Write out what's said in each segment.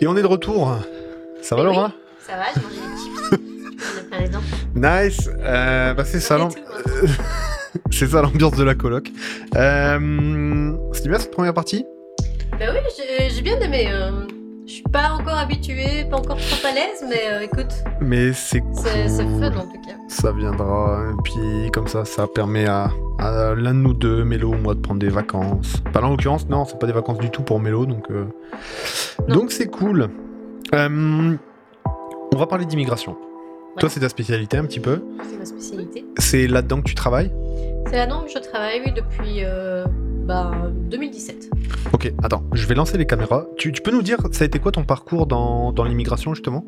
Et on est de retour. Ça va, Mais Laura? Ça va, j'ai mangé des chips. Plein les dents. Nice. Euh, bah, c'est ça, On l'ambiance de la coloc. Euh, C'était bien cette première partie? Bah oui, j'ai bien aimé. euh, Je suis pas encore habituée, pas encore trop à l'aise, mais euh, écoute, Mais c'est c'est c'est cool. fun en tout cas. Ça viendra. Et puis comme ça, ça permet à, à l'un de nous deux, Mélo ou moi, de prendre des vacances. Pas là, en l'occurrence, non, c'est pas des vacances du tout pour Mélo, donc euh, Non. donc c'est cool. Euh, on va parler d'immigration. Ouais. Toi, c'est ta spécialité un petit peu. C'est ma spécialité. C'est là-dedans que tu travailles? C'est là-dedans que je travaille, oui, depuis euh, bah, 2017. Ok, attends, je vais lancer les caméras. Tu, tu peux nous dire, ça a été quoi ton parcours dans, dans l'immigration justement?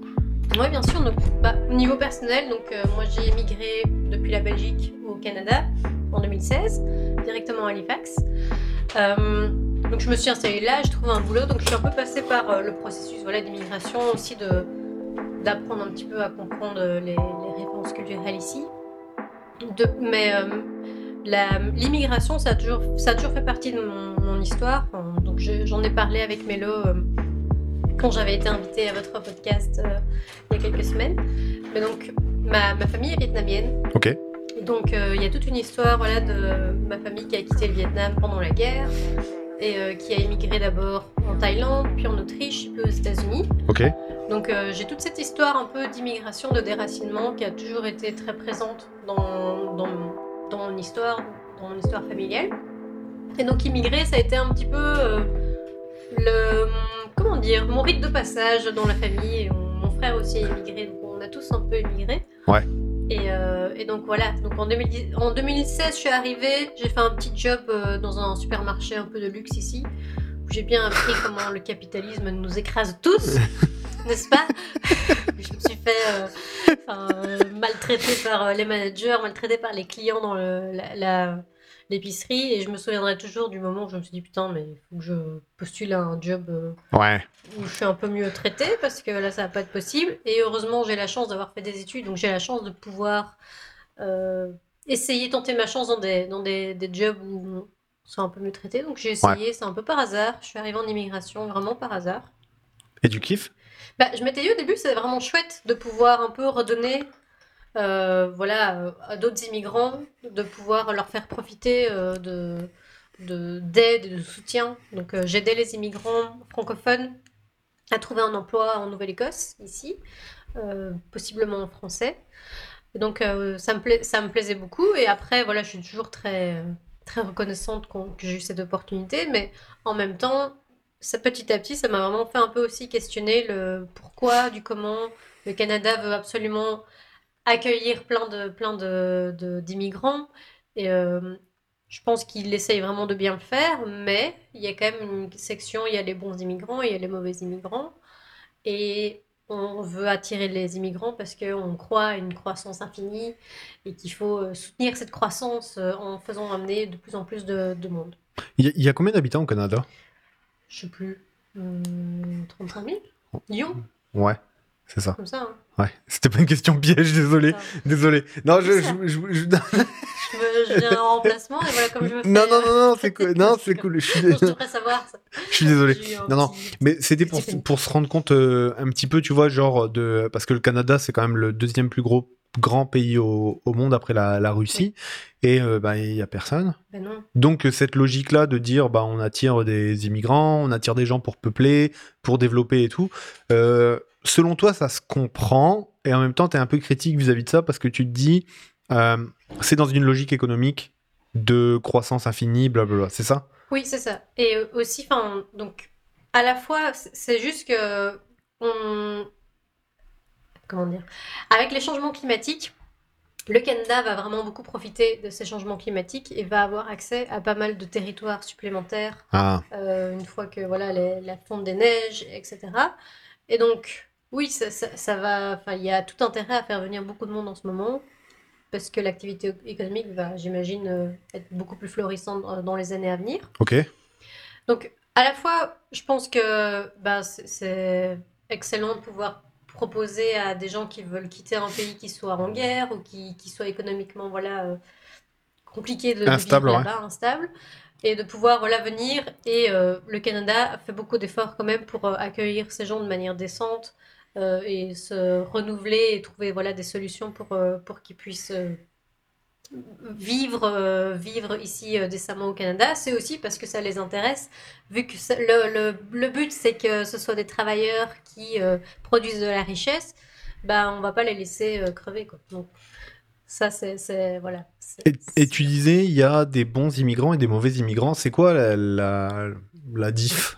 Oui, bien sûr. Donc, bah, au niveau personnel, donc, euh, moi j'ai émigré depuis la Belgique au Canada en 2016, directement à Halifax. Euh, donc je me suis installée là, j'ai trouvé un boulot, donc je suis un peu passée par euh, le processus voilà, d'immigration, aussi de d'apprendre un petit peu à comprendre euh, les, les références culturelles ici. De- mais euh, la- l'immigration, ça, a toujours- ça a toujours fait partie de mon, mon histoire. Enfin, donc je- j'en ai parlé avec Mélo euh, quand j'avais été invitée à votre podcast euh, il y a quelques semaines. Mais donc, ma, ma famille est vietnamienne. Ok. Donc, il y a toute une histoire voilà, de ma famille qui a quitté le Vietnam pendant la guerre et euh, qui a émigré d'abord en Thaïlande, puis en Autriche, puis aux États-Unis. Ok. Donc euh, j'ai toute cette histoire un peu d'immigration, de déracinement qui a toujours été très présente dans, dans, dans mon histoire, dans mon histoire familiale. Et donc immigrer, ça a été un petit peu euh, le comment dire mon rite de passage dans la famille. Et on- mon frère aussi a immigré, donc on a tous un peu immigré. Ouais. Et, euh, et donc voilà, donc en, 2010 en 2016, je suis arrivée, j'ai fait un petit job euh, dans un supermarché un peu de luxe ici, où j'ai bien appris comment le capitalisme nous écrase tous, n'est-ce pas? Je me suis fait euh, euh, maltraiter par les managers, maltraiter par les clients dans le- la- la- l'épicerie, et je me souviendrai toujours du moment où je me suis dit putain, mais il faut que je postule à un job euh, Ouais. où je suis un peu mieux traitée parce que là ça va pas être possible. Et heureusement j'ai la chance d'avoir fait des études donc j'ai la chance de pouvoir euh, essayer tenter ma chance dans des dans des, des jobs où on un peu mieux traité donc j'ai essayé c'est un peu par hasard. Je suis arrivée en immigration vraiment par hasard. Et du kiff? Bah, je m'étais dit au début c'est vraiment chouette de pouvoir un peu redonner euh, voilà euh, à d'autres immigrants de pouvoir leur faire profiter euh, de de- d'aide et de soutien. Donc euh, j'aidais les immigrants francophones à trouver un emploi en Nouvelle-Écosse ici possiblement en français. Et donc ça me ça me plaisait beaucoup. Et après voilà je suis toujours très très reconnaissante qu'on- que j'ai eu cette opportunité. Mais en même temps ça petit à petit, ça m'a vraiment fait un peu aussi questionner le pourquoi, du comment. Le Canada veut absolument accueillir plein de plein de, de- d'immigrants. Et euh, je pense qu'il essaye vraiment de bien le faire, mais il y a quand même une section, il y a les bons immigrants il y a les mauvais immigrants. Et on veut attirer les immigrants parce qu'on croit à une croissance infinie et qu'il faut euh, soutenir cette croissance euh, en faisant amener de plus en plus de, de monde. Il y, a- il y a combien d'habitants au Canada? Je sais plus, hum, 35 000 Lyon, Ouais, c'est ça. comme ça. hein. Ouais. C'était pas une question piège, désolé. Désolé. Non, je. Je, je- je- viens en remplacement et voilà comme je me fais. Non, non, euh, non, non, c'est cool. Non, c'est cool. Je suis, Je savoir ça. je suis désolé. Non, non. petit- Mais c'était pour, pour se rendre compte euh, un petit peu, tu vois, genre de. Parce que le Canada, c'est quand même le deuxième plus gros grand pays au, au monde après la, la Russie. Et euh, bah, il y a personne. Ben non. Donc euh, cette logique-là de dire bah on attire des immigrants, on attire des gens pour peupler, pour développer et tout, euh, selon toi ça se comprend et en même temps tu es un peu critique vis-à-vis de ça parce que tu te dis euh, c'est dans une logique économique de croissance infinie, blablabla, c'est ça? Oui, c'est ça. Et aussi, enfin, donc, à la fois, c'est- c'est juste que on. Comment dire? Avec les changements climatiques, le Canada va vraiment beaucoup profiter de ces changements climatiques et va avoir accès à pas mal de territoires supplémentaires Ah, euh, une fois que voilà les- la fonte des neiges, etc. Et donc, oui, ça, ça- ça va. Enfin, il y a tout intérêt à faire venir beaucoup de monde en ce moment parce que l'activité économique va, j'imagine, euh, être beaucoup plus florissante dans- dans les années à venir. ok. Donc, à la fois, je pense que bah, c'est- c'est excellent de pouvoir proposer à des gens qui veulent quitter un pays qui soit en guerre ou qui, qui soit économiquement voilà, euh, compliqué de, de Instable, vivre ouais. là-bas, instable. et de pouvoir voilà, venir. Et euh, le Canada a fait beaucoup d'efforts quand même pour euh, accueillir ces gens de manière décente euh, et se renouveler et trouver voilà, des solutions pour, euh, pour qu'ils puissent euh, vivre, vivre ici décemment au Canada. C'est aussi parce que ça les intéresse, vu que ça- le, le, le but c'est que ce soit des travailleurs qui produisent de la richesse, bah, on va pas les laisser crever. Quoi. Donc, ça, c'est. Voilà. Et, et tu disais, il y a des bons immigrants et des mauvais immigrants. C'est quoi la, la, la diff?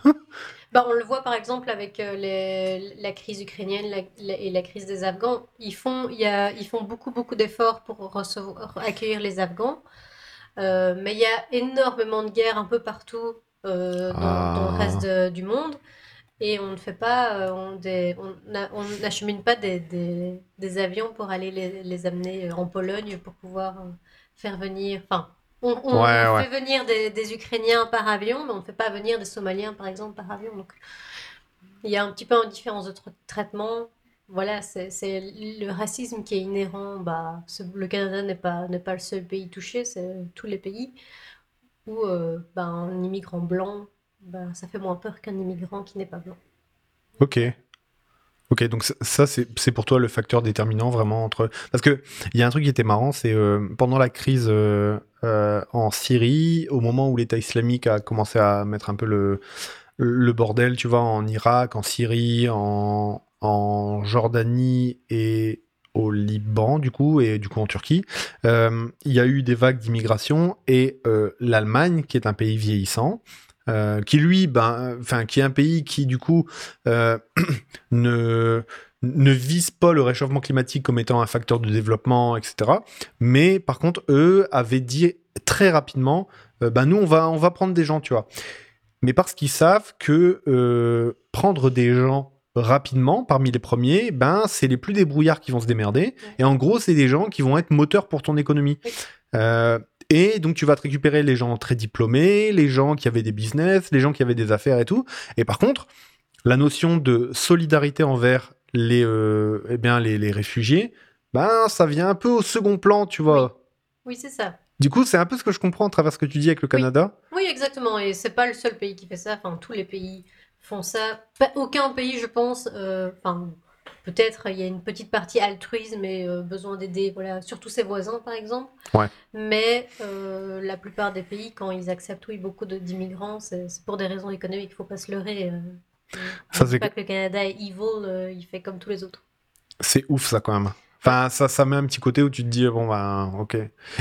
Bah, on le voit par exemple avec euh, les- la crise ukrainienne la- la- et la crise des Afghans. Ils font, y a, ils font beaucoup, beaucoup d'efforts pour recevoir, accueillir les Afghans. Euh, mais il y a énormément de guerres un peu partout euh, dans, dans le Ah. reste de- du monde. Et on ne fait pas, euh, on des- on n'a- on n'achemine pas des, des- des avions pour aller les, les amener en Pologne pour pouvoir faire venir. Enfin, on, on Ouais, ouais. fait venir des, des Ukrainiens par avion, mais on ne fait pas venir des Somaliens, par exemple, par avion. Donc, il y a un petit peu une différence de tra- traitement. Voilà, c'est le racisme qui est inhérent. Bah, ce- le Canada n'est pas, pas le seul pays touché, c'est tous les pays où euh, bah, un immigrant blanc, bah, ça fait moins peur qu'un immigrant qui n'est pas blanc. Ok. Ok, donc ça- c'est pour toi le facteur déterminant vraiment entre... Parce que il y a un truc qui était marrant, c'est euh, pendant la crise euh, euh, en Syrie, au moment où l'État islamique a commencé à mettre un peu le, le bordel, tu vois, en Irak, en Syrie, en, Jordanie et au Liban, du coup, et du coup en Turquie, il y a eu des vagues d'immigration et l'Allemagne, qui est un pays vieillissant, qui lui, ben, enfin, qui est un pays qui du coup euh, ne ne vise pas le réchauffement climatique comme étant un facteur de développement, etc. Mais par contre, eux avaient dit très rapidement, euh, ben nous on va on va prendre des gens, tu vois. Mais parce qu'ils savent que euh, prendre des gens rapidement parmi les premiers, ben c'est les plus débrouillards qui vont se démerder. Et en gros, c'est des gens qui vont être moteurs pour ton économie. Euh, et donc tu vas te récupérer les gens très diplômés, les gens qui avaient des business, les gens qui avaient des affaires et tout. Et par contre, la notion de solidarité envers les, euh, eh bien, les, les réfugiés, ben ça vient un peu au second plan, tu vois. Oui, c'est ça. Du coup, c'est un peu ce que je comprends à travers ce que tu dis avec le. Canada. Oui, exactement. Et c'est pas le seul pays qui fait ça. Enfin, tous les pays font ça. Pas- aucun pays, je pense. euh, peut-être il y a une petite partie altruisme et euh, besoin d'aider, voilà, surtout ses voisins, par exemple. Ouais. Mais euh, la plupart des pays, quand ils acceptent oui beaucoup d'immigrants, c'est pour des raisons économiques. Il faut pas se leurrer. euh. Ça, c'est pas que le Canada est evil. euh, il fait comme tous les autres. C'est ouf ça quand même. Enfin, ça, ça met un petit côté où tu te dis, bon, ben, ok.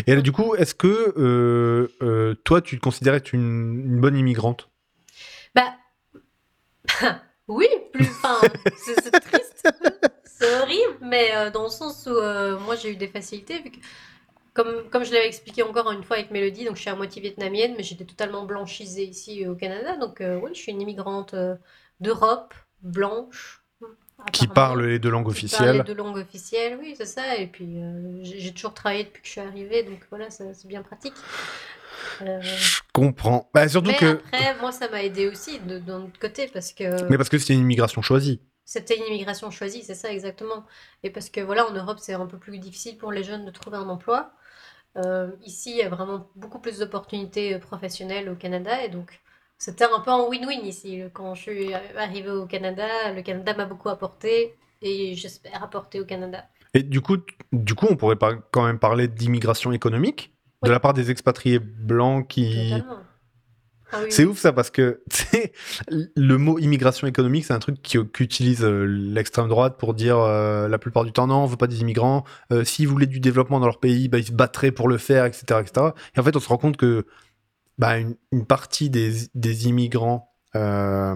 Et là, du coup, est-ce que euh, euh, toi, tu te considérais être une, une bonne immigrante? Bah, oui, plus. Enfin, c'est triste, c'est horrible, mais euh, dans le sens où euh, moi j'ai eu des facilités, vu que, comme, comme je l'avais expliqué encore une fois avec Mélodie, donc je suis à moitié vietnamienne, mais j'étais totalement blanchisée ici euh, au Canada, donc euh, oui, je suis une immigrante d'Europe, blanche. qui parle les deux langues qui parle officielles les deux langues officielles, oui, c'est ça, et puis j'ai toujours travaillé depuis que je suis arrivée, donc voilà, c'est bien pratique. Euh, Je comprends. Bah, surtout mais que. après, moi, ça m'a aidé aussi de, d'un autre côté parce que Mais parce que c'était une immigration choisie. C'était une immigration choisie, c'est ça exactement. Et parce que voilà, en Europe, c'est un peu plus difficile pour les jeunes de trouver un emploi. Euh, ici, il y a vraiment beaucoup plus d'opportunités euh, professionnelles au Canada et donc c'était un peu en win-win ici. Quand je suis arrivée au Canada, le Canada m'a beaucoup apporté et j'espère apporter au Canada. Et du coup, du coup on pourrait pas quand même parler d'immigration économique? De la part des expatriés blancs qui. Totalement. Ah oui, C'est ouf ça parce que le mot immigration économique, c'est un truc qu'utilise euh, l'extrême droite pour dire euh, la plupart du temps non, on veut pas des immigrants. Euh, S'ils voulaient du développement dans leur pays, bah, ils se battraient pour le faire, etc., etc. Et en fait, on se rend compte que bah, une, une partie des, des immigrants, euh,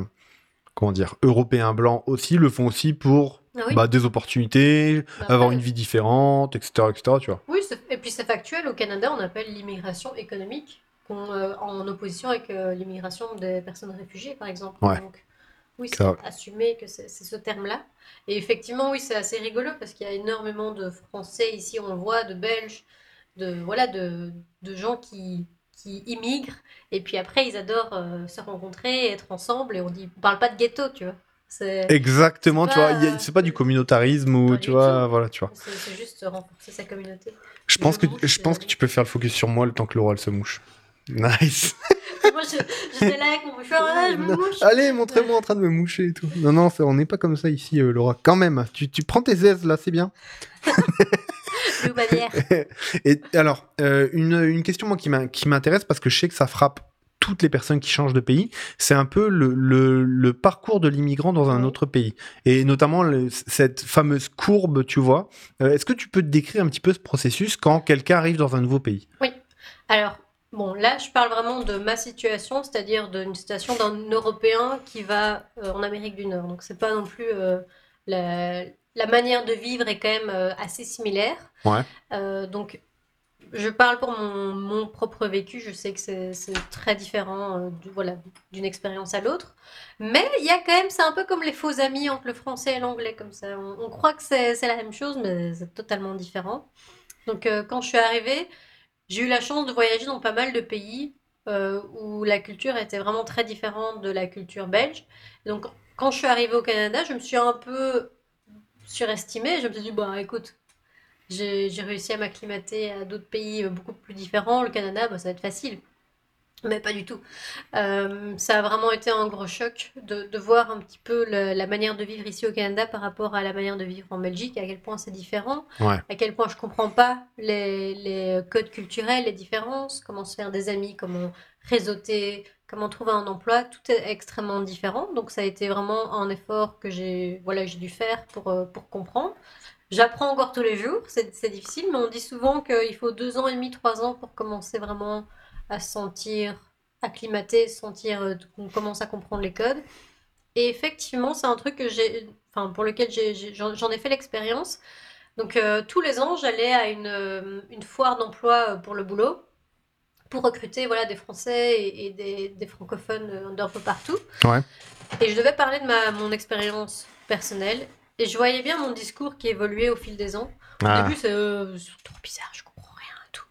comment dire, européens blancs aussi le font aussi pour Ah oui. bah, des opportunités, Bah, avoir ouais. une vie différente, etc., etc. Tu vois. Oui, et puis c'est factuel. Au Canada, on appelle l'immigration économique en opposition avec euh, l'immigration des personnes réfugiées, par exemple. Ouais. Donc, oui, C'est assumé que c'est ce terme-là. Et effectivement, oui, c'est assez rigolo parce qu'il y a énormément de Français ici, on le voit, de Belges, de, voilà, de, de gens qui, qui immigrent. Et puis après, ils adorent euh, se rencontrer, être ensemble. Et on dit, on parle pas de ghetto, tu vois. Exactement, tu vois. euh, C'est pas du communautarisme ou tu vois, voilà, tu vois. c'est- juste renforcer sa communauté. Je pense que je pense que tu peux faire le focus sur moi le temps que Laura elle se mouche. Nice. j'étais là avec mon mouchoir, ah, je me mouche. Allez, montrez-moi en train de me moucher et tout. Non, non, on n'est pas comme ça ici, euh, Laura. Quand même, tu, tu prends tes aises là, c'est bien. et alors, euh, une, une, question moi, qui m'intéresse parce que je sais que ça frappe toutes les personnes qui changent de pays, c'est un peu le, le, parcours de l'immigrant dans un autre pays. Et notamment cette fameuse courbe, tu vois. Euh, est-ce que tu peux te décrire un petit peu ce processus quand quelqu'un arrive dans un nouveau pays? Oui. Alors, Bon, là, je parle vraiment de ma situation, c'est-à-dire d'une situation d'un Européen qui va euh, en Amérique du Nord. Donc, c'est pas non plus euh, la, la, manière de vivre est quand même assez similaire. Ouais. donc, je parle pour mon, propre vécu, je sais que c'est très différent euh, voilà, d'une expérience à l'autre. Mais il y a quand même, c'est un peu comme les faux amis entre le français et l'anglais, comme ça. On, croit que c'est la même chose, mais c'est totalement différent. Donc euh, quand je suis arrivée, j'ai eu la chance de voyager dans pas mal de pays euh, où la culture était vraiment très différente de la culture belge. Donc quand je suis arrivée au Canada, je me suis un peu surestimée. Je me suis dit, bah écoute, j'ai réussi à m'acclimater à d'autres pays euh, beaucoup plus différents. Le Canada, bah, ça va être facile. Mais pas du tout. Euh, ça a vraiment été un gros choc de, de voir un petit peu la manière de vivre ici au Canada par rapport à la manière de vivre en Belgique, à quel point c'est différent, à quel point je comprends pas les, les, codes culturels, les différences, comment se faire des amis, comment réseauter, comment trouver un emploi, tout est extrêmement différent. Donc ça a été vraiment un effort que j'ai voilà, dû faire pour, euh, pour comprendre. J'apprends encore tous les jours, c'est difficile, mais on dit souvent qu'il faut deux ans et demi, trois ans pour commencer vraiment à se sentir acclimaté, sentir euh, qu'on commence à comprendre les codes. Et effectivement, c'est un truc que j'ai, enfin, pour lequel j'en ai, fait l'expérience. Donc, euh, tous les ans, j'allais à une, euh, une foire d'emploi pour le boulot, pour recruter voilà, des Français et, des, des, francophones d'un peu partout. Ouais. Et je devais parler de ma, mon expérience personnelle. Et je voyais bien mon discours qui évoluait au fil des ans. Au ah. début, euh, c'est trop bizarre, je comprends tout.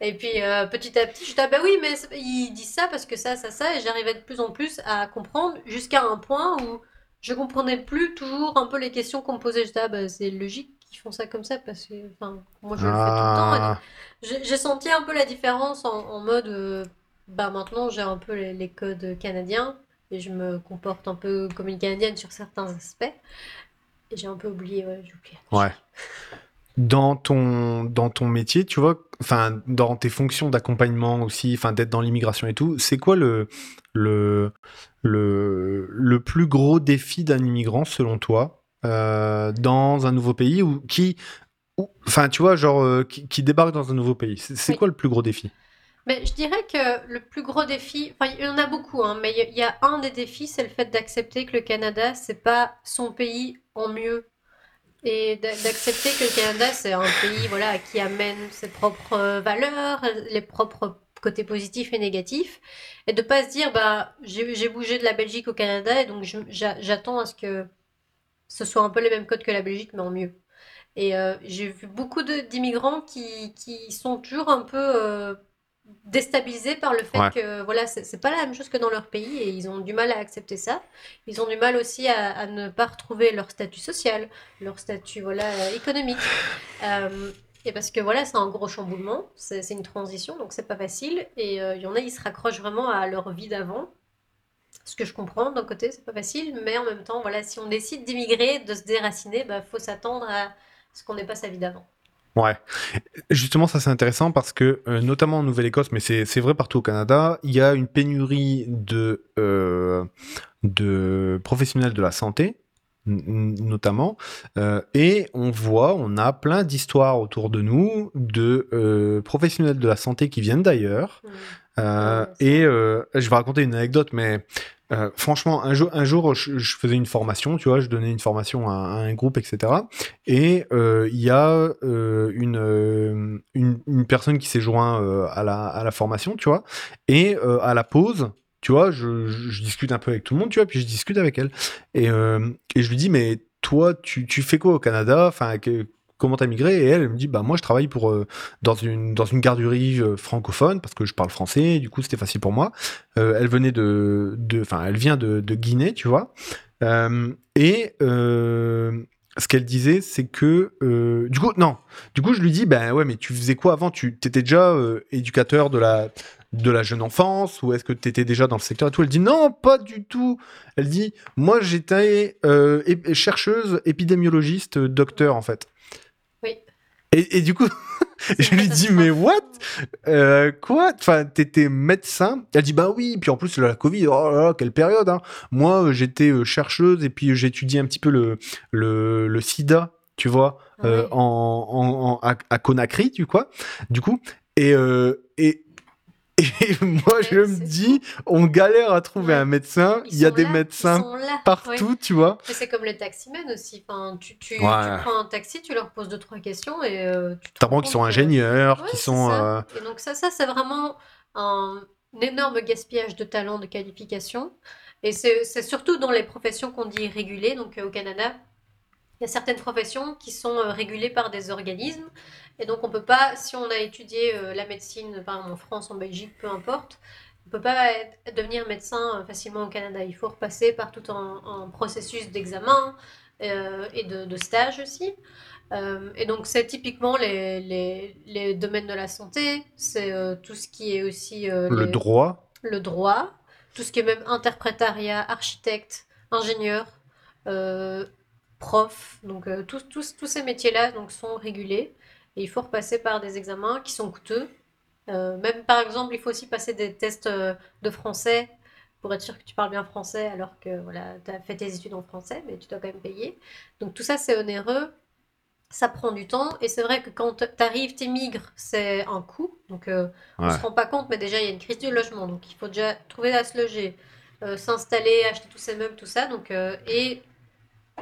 Et puis euh, petit à petit, je disais, ah bah oui, mais il dit ça parce que ça, ça, ça. Et j'arrivais de plus en plus à comprendre jusqu'à un point où je comprenais plus toujours un peu les questions qu'on me posait. Je disais, ah bah c'est logique qu'ils font ça comme ça parce que enfin, moi je le fais tout le temps. Ah. J'ai senti un peu la différence en, mode, euh, bah maintenant j'ai un peu les, les codes canadiens et je me comporte un peu comme une Canadienne sur certains aspects. J'ai un peu oublié, ouais, j'ai oublié. Ouais. Dans ton, dans ton métier, tu vois, enfin, dans tes fonctions d'accompagnement aussi, enfin, d'être dans l'immigration et tout, c'est quoi le, le, le, le plus gros défi d'un immigrant selon toi euh, dans un nouveau pays ou qui, enfin, tu vois, genre, euh, qui, débarque dans un nouveau pays? C'est quoi le plus gros défi? Mais je dirais que le plus gros défi, enfin il y en a beaucoup, hein, mais il y, a un des défis, c'est le fait d'accepter que le Canada, c'est pas son pays en mieux. Et d'accepter que le Canada, c'est un pays voilà, qui amène ses propres valeurs, les propres côtés positifs et négatifs. Et de pas se dire, bah, j'ai bougé de la Belgique au Canada, et donc j'attends à ce que ce soit un peu les mêmes codes que la Belgique, mais en mieux. Et euh, j'ai vu beaucoup d'immigrants qui, qui, sont toujours un peu... Euh, déstabilisés par le fait que voilà c'est pas la même chose que dans leur pays et ils ont du mal à accepter ça. Ils ont du mal aussi à, ne pas retrouver leur statut social leur statut voilà économique. Euh, et parce que voilà c'est un gros chamboulement c'est une transition donc c'est pas facile. Et euh, il y en a ils se raccrochent vraiment à leur vie d'avant. Ce que je comprends d'un côté c'est pas facile mais en même temps voilà si on décide d'immigrer de se déraciner bah faut s'attendre à ce qu'on n'ait pas sa vie d'avant Ouais. Justement, ça c'est intéressant parce que, euh, notamment en Nouvelle-Écosse, mais c'est vrai partout au Canada, il y a une pénurie de, euh, de professionnels de la santé, notamment, euh, et on voit, on a plein d'histoires autour de nous de professionnels de la santé qui viennent d'ailleurs. Mmh. et je vais raconter une anecdote, mais euh, franchement, un jour, un jour je, faisais une formation, tu vois, je donnais une formation à, un groupe, etc. Et euh, il y a euh, une, une, personne qui s'est joint à, la, à la formation, tu vois. Et à la pause, tu vois, je, discute un peu avec tout le monde, tu vois, puis je discute avec elle. Et, et je lui dis, mais toi, tu, fais quoi au Canada? Enfin, comment t'as migré? Et elle, me dit, bah moi je travaille pour euh, dans une dans une garderie euh, francophone parce que je parle français, du coup c'était facile pour moi. Euh, elle venait de enfin elle vient de, de Guinée, tu vois. et ce qu'elle disait, c'est que du coup non, du coup je lui dis, ben ouais, mais tu faisais quoi avant? Tu étais déjà éducateur de la de la jeune enfance ou est-ce que tu étais déjà dans le secteur et tout? Elle dit non, pas du tout. Elle dit moi j'étais euh, ép- chercheuse, épidémiologiste, docteur en fait. Oui. Et, et du coup, je lui dis mais what? Euh, Quoi? Enfin, t'étais médecin? Elle dit bah oui. Puis en plus la Covid, oh là là, quelle période. Hein. Moi euh, j'étais chercheuse et puis j'étudiais un petit peu le le, le SIDA, tu vois, euh, en, en- en- à, à Conakry, tu quoi. Du coup, et euh, et et moi, je me dis, on galère à trouver Ouais. un médecin. Ils Il y a des là, médecins partout, ouais. tu vois. C'est comme les taximens aussi. Enfin, tu, tu, tu Ouais. prends un taxi, tu leur poses deux trois questions et euh, tu T'apprends rends qu'ils sont ingénieurs, Ouais, qui c'est sont. euh, Et donc ça, ça c'est vraiment un énorme gaspillage de talent, de qualification. Et c'est c'est surtout dans les professions qu'on dit régulées. Donc euh, au Canada, il y a certaines professions qui sont euh, régulées par des organismes. Et donc on peut pas, si on a étudié euh, la médecine, par exemple en France, en Belgique, peu importe, on peut pas être- devenir médecin euh, facilement au Canada. Il faut repasser par tout un, un processus d'examen euh, et de, de stage aussi. Euh, et donc, c'est typiquement les, les, les domaines de la santé, c'est euh, tout ce qui est aussi le droit. le droit, tout ce qui est même interprétariat, architecte, ingénieur, prof. Donc, tous, ces métiers-là donc, sont régulés et il faut repasser par des examens qui sont coûteux. Euh, même par exemple, il faut aussi passer des tests euh, de français pour être sûr que tu parles bien français alors que voilà, tu as fait tes études en français, mais tu dois quand même payer. Donc tout ça, c'est onéreux, ça prend du temps, et c'est vrai que quand tu arrives, tu émigres, c'est un coût. Donc euh, on Ouais. se rend pas compte, mais déjà, il y a une crise du logement, donc il faut déjà trouver à se loger, euh, s'installer, acheter tous ces meubles, tout ça. Donc, euh, et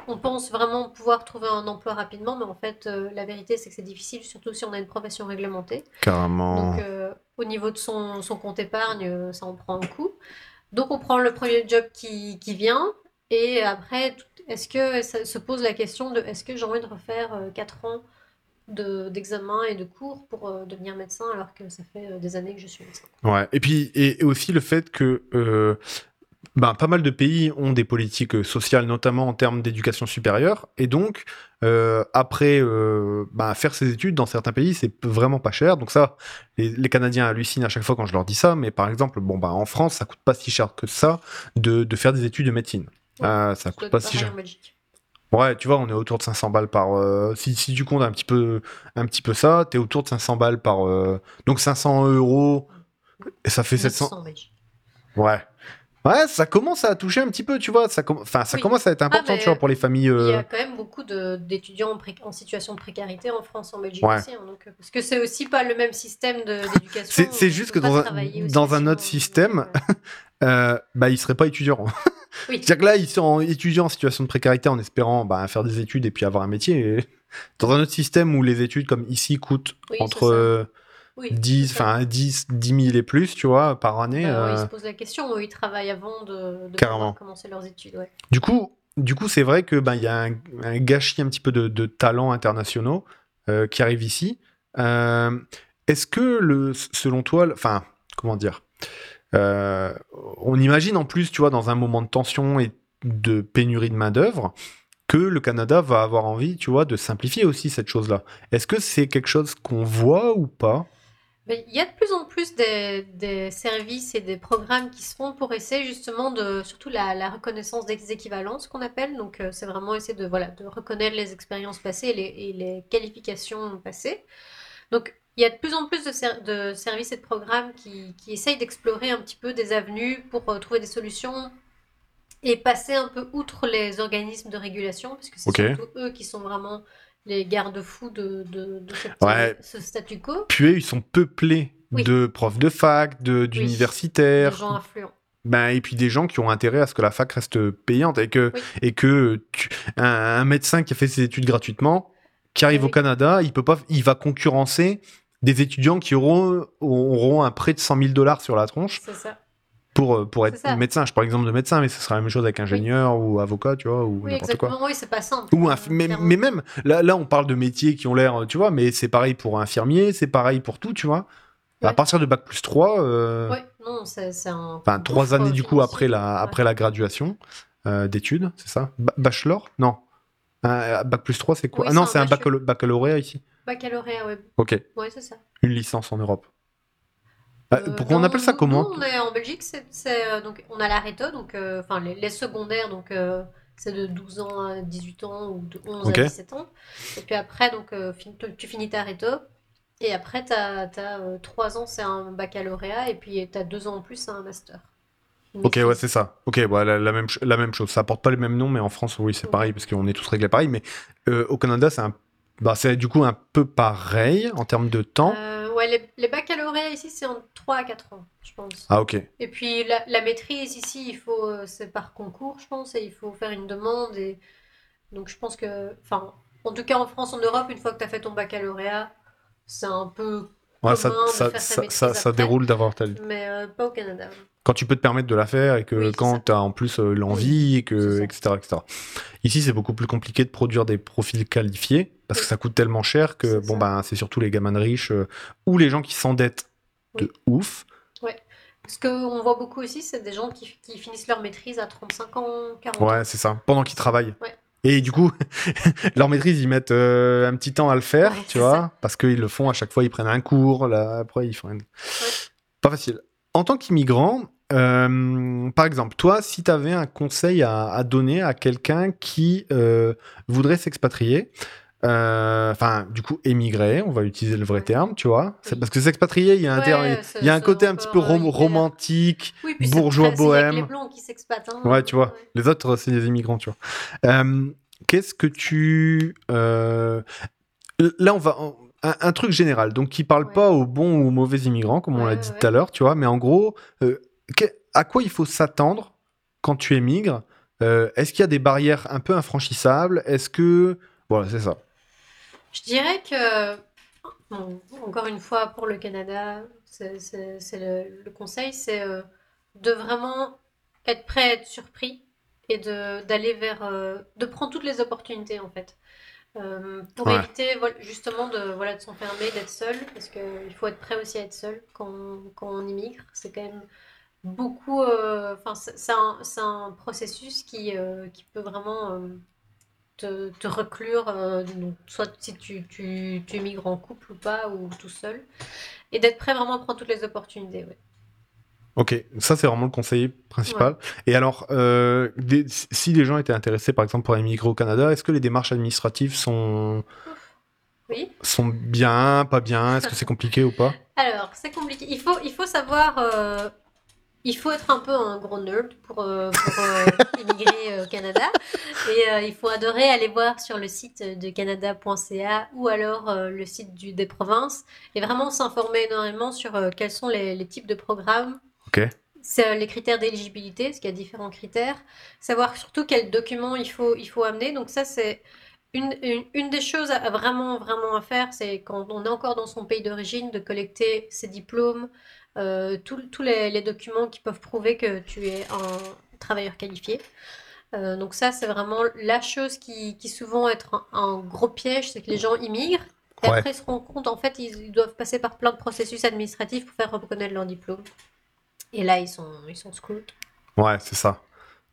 on pense vraiment pouvoir trouver un emploi rapidement, mais en fait, euh, la vérité, c'est que c'est difficile, surtout si on a une profession réglementée. Carrément. Donc, euh, au niveau de son, son compte épargne, euh, ça en prend un coup. Donc, on prend le premier job qui, qui vient. Et après, est-ce que ça se pose la question de est-ce que j'ai envie de refaire 4 ans de- d'examen et de cours pour euh, devenir médecin alors que ça fait euh, des années que je suis médecin? Ouais. Et puis, et, et aussi le fait que euh, ben, pas mal de pays ont des politiques euh, sociales, notamment en termes d'éducation supérieure. Et donc, euh, après euh, ben, faire ses études dans certains pays, c'est vraiment pas cher. Donc ça, les, les Canadiens hallucinent à chaque fois quand je leur dis ça. Mais par exemple, bon, ben, en France, ça coûte pas si cher que ça de, de faire des études de médecine. Ouais. Euh, ça coûte pas si cher. Ouais, tu vois, on est autour de 500 balles par. euh, si, si tu comptes un petit peu, un petit peu ça, t'es autour de 500 balles par. donc 500 euros, et ça fait 700. 900 en Belgique. Ouais. Ouais, ça commence à toucher un petit peu, tu vois. Ça, com- enfin, ça Oui. commence à être important, mais tu vois, pour les familles. Il y euh, a quand même beaucoup d'étudiants en, pré- en situation de précarité en France, en Belgique Ouais. aussi. hein, donc, euh, parce que c'est aussi pas le même système d'éducation. C'est- juste que dans un- dans autre système, euh, euh, bah, ils seraient pas étudiants. Oui. C'est-à-dire que là, ils sont étudiants en situation de précarité en espérant bah, faire des études et puis avoir un métier. Et Dans un autre système où les études, comme ici, coûtent Oui, entre euh, oui, 10, c'est ça. enfin 10, 10 000 et plus, tu vois, par année. Bah, euh, Ils se posent la question, ils travaillent avant de, commencer leurs études. Ouais. Du coup, du coup, c'est vrai que ben il y a un, un gâchis un petit peu de, de talents internationaux euh, qui arrivent ici. Euh, Est-ce que le, selon toi, enfin, comment dire, euh, on imagine en plus, tu vois, dans un moment de tension et de pénurie de main d'œuvre, que le Canada va avoir envie, tu vois, de simplifier aussi cette chose-là. Est-ce que c'est quelque chose qu'on voit ou pas? Il y a de plus en plus des, des services et des programmes qui se font pour essayer justement de, surtout la, la reconnaissance des équivalences qu'on appelle. Donc, euh, c'est vraiment essayer de, voilà, de reconnaître les expériences passées et les, et les qualifications passées. Donc, il y a de plus en plus de, ser- de services et de programmes qui, qui essayent d'explorer un petit peu des avenues pour euh, trouver des solutions et passer un peu outre les organismes de régulation, parce que c'est surtout eux qui sont vraiment les garde-fous de, de, de cette- Ouais. ce statu quo. Puis ils sont peuplés Oui. de profs de fac, de- d'universitaires, Des gens influents. Ben, et puis des gens qui ont intérêt à ce que la fac reste payante et que, Oui. et que tu- un, un médecin qui a fait ses études gratuitement, qui arrive Oui. au Canada, il peut pas, il va concurrencer des étudiants qui auront, auront un prêt de 100 000 dollars sur la tronche C'est ça. Pour, euh, pour être médecin. Je prends l'exemple de médecin, mais ce sera la même chose avec ingénieur ou avocat, tu vois, ou Oui, n'importe quoi. Oui, c'est pas simple. Ou Euh, mais, mais même, là, là, on parle de métiers qui ont l'air, tu vois, mais c'est pareil pour infirmier, c'est pareil pour tout, tu vois. À Ouais. partir de bac plus 3, euh, Ouais, non, c'est un. Enfin, trois années du coup après la, Ouais. après la graduation euh, d'études, c'est ça? Ba- Bachelor? Non. Un- bac plus 3, c'est quoi? Oui, Ah non, c'est un baccalauréat ici. Baccalauréat, ouais. Ok, Ouais, c'est ça. une licence en Europe. Ah, Euh, pourquoi on appelle ça comment nous, on est en Belgique, c'est, c'est, euh, donc on a la RETO, donc euh, enfin les, les secondaires, donc c'est de 12 ans à 18 ans ou de 11 Ok. à 17 ans. Et puis après, donc tu, finis ta RETO. Et après, tu as, 3 ans, c'est un baccalauréat, et puis tu as 2 ans en plus, c'est un master. Une Ok, ouais, c'est ça. Ok, bah, la, la même, ch- la même chose. Ça porte pas les mêmes noms, mais en France, oui, c'est Ouais. pareil, parce qu'on est tous réglés pareil. Mais euh, au Canada, c'est un... bah, c'est du coup un peu pareil en termes de temps. Euh, ouais, les, les baccalauréats ici, c'est en 3 à 4 ans, je pense. Ah, ok. Et puis la, la maîtrise ici, il faut, euh, c'est par concours, je pense, et il faut faire une demande. Et donc je pense que, enfin, en tout cas en France, en Europe, une fois que tu as fait ton baccalauréat, c'est un peu, Ouais, ça, ça, ça, ça, déroule d'avoir ta... mais euh, pas au Canada. Quand tu peux te permettre de la faire et que Oui, quand tu as en plus l'envie, et que, etc., etc. Ici, c'est beaucoup plus compliqué de produire des profils qualifiés parce que ça coûte tellement cher que C'est bon, ça. ben, c'est surtout les gamins de riches euh, ou les gens qui s'endettent de ouf. Ce qu'on voit beaucoup aussi, c'est des gens qui, qui finissent leur maîtrise à 35 ans, 40 ans. Ouais, c'est ça. Pendant qu'ils travaillent. Ouais. Et du coup, leur maîtrise, ils mettent euh, un petit temps à le faire, Ouais, tu vois, ça. parce qu'ils le font à chaque fois, ils prennent un cours, là, après ils font. une- Pas facile. En tant qu'immigrant, euh, par exemple, toi, si tu avais un conseil à, à donner à quelqu'un qui euh, voudrait s'expatrier, enfin, du coup, émigrer, on va utiliser le vrai terme, tu vois, c'est parce que s'expatrier, il y a un, terme- il y a un côté un petit peu euh, romantique, bourgeois bohème. les blancs qui s'expatent. hein. Ouais, tu vois. Les autres, c'est des immigrants, tu vois. Euh, Qu'est-ce que tu... euh, Là, on va... Un, un truc général, donc qui parle Ouais. pas aux bons ou aux mauvais immigrants, comme on l'a dit tout à l'heure, tu vois, mais en gros, euh, que- à quoi il faut s'attendre quand tu émigres? Euh, Est-ce qu'il y a des barrières un peu infranchissables? Est-ce que... Voilà, c'est ça. Je dirais que, bon, encore une fois, pour le Canada, c'est c'est- c'est le, le conseil, c'est euh, de vraiment être prêt à être surpris et de d'aller vers, euh, de prendre toutes les opportunités en fait. Euh, pour Ouais. éviter justement de, voilà, de s'enfermer, d'être seul, parce qu'il faut être prêt aussi à être seul quand, quand on immigre. C'est quand même beaucoup, euh, enfin, c'est c'est un, c'est un processus qui, euh, qui peut vraiment euh, te, te reclure, euh, donc, soit si tu, tu, tu immigres en couple ou pas, ou tout seul, et d'être prêt vraiment à prendre toutes les opportunités. ouais. Ok, ça c'est vraiment le conseil principal. Et alors, euh, des- si les gens étaient intéressés, par exemple, pour émigrer au Canada, est-ce que les démarches administratives sont, Oui. sont bien, pas bien? Est-ce que c'est compliqué ou pas? Alors, c'est compliqué. Il faut, il faut savoir. euh, il faut être un peu un gros nerd pour, euh, pour euh, immigrer euh, au Canada. Et euh, il faut adorer aller voir sur le site de canada.ca ou alors euh, le site du, des provinces et vraiment s'informer énormément sur euh, quels sont les, les types de programmes. Ok. C'est euh, les critères d'éligibilité, parce qu'il y a différents critères. Savoir surtout quels documents il faut, il faut amener. Donc ça, c'est une, une, une des choses à, vraiment, vraiment à faire, c'est quand on est encore dans son pays d'origine, de collecter ses diplômes, euh, tous les, les documents qui peuvent prouver que tu es un travailleur qualifié. Euh, donc ça, c'est vraiment la chose qui, qui souvent être un, un gros piège, c'est que les gens immigrent. Et Ouais. après, ils se rendent compte, en fait, ils, doivent passer par plein de processus administratifs pour faire reconnaître leur diplôme. Et là, ils sont, ils sont scouts. Ouais, c'est ça.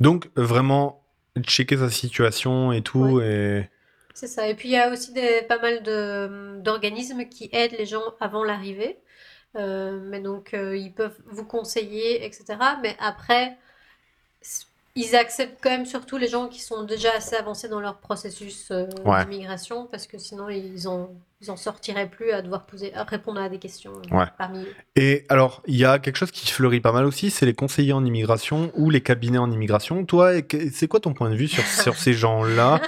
Donc, vraiment, checker sa situation et tout. Et... C'est ça. Et puis il y a aussi des, pas mal d'organismes qui aident les gens avant l'arrivée. Euh, mais donc euh, ils peuvent vous conseiller, etc. Mais après, ils acceptent quand même surtout les gens qui sont déjà assez avancés dans leur processus euh, Ouais. d'immigration parce que sinon ils en, ils en sortiraient plus à devoir poser, à répondre à des questions Ouais. parmi eux. et alors, il y a quelque chose qui fleurit pas mal aussi, c'est les conseillers en immigration ou les cabinets en immigration. Toi, c'est quoi ton point de vue sur, sur ces gens-là?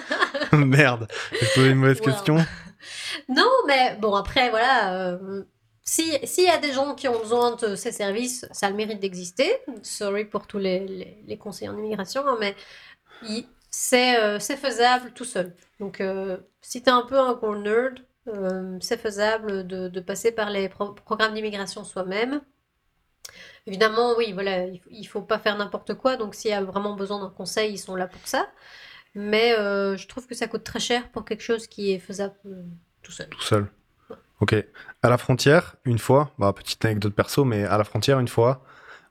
Merde, j'ai posé une mauvaise Wow. question. Non, mais bon, après, voilà. euh, si- S'il y a des gens qui ont besoin de ces services, ça a le mérite d'exister. Sorry pour tous les, conseillers en immigration, hein, mais euh, c'est faisable tout seul. Donc, euh, si tu es un peu un gros nerd, euh, c'est faisable de, passer par les pro- programmes d'immigration soi-même. Évidemment, oui, voilà, il il faut pas faire n'importe quoi. Donc, s'il y a vraiment besoin d'un conseil, ils sont là pour ça. Mais je trouve que ça coûte très cher pour quelque chose qui est faisable tout seul. Tout seul. Ok. À la frontière, une fois, bah, petite anecdote perso, mais à la frontière, une fois,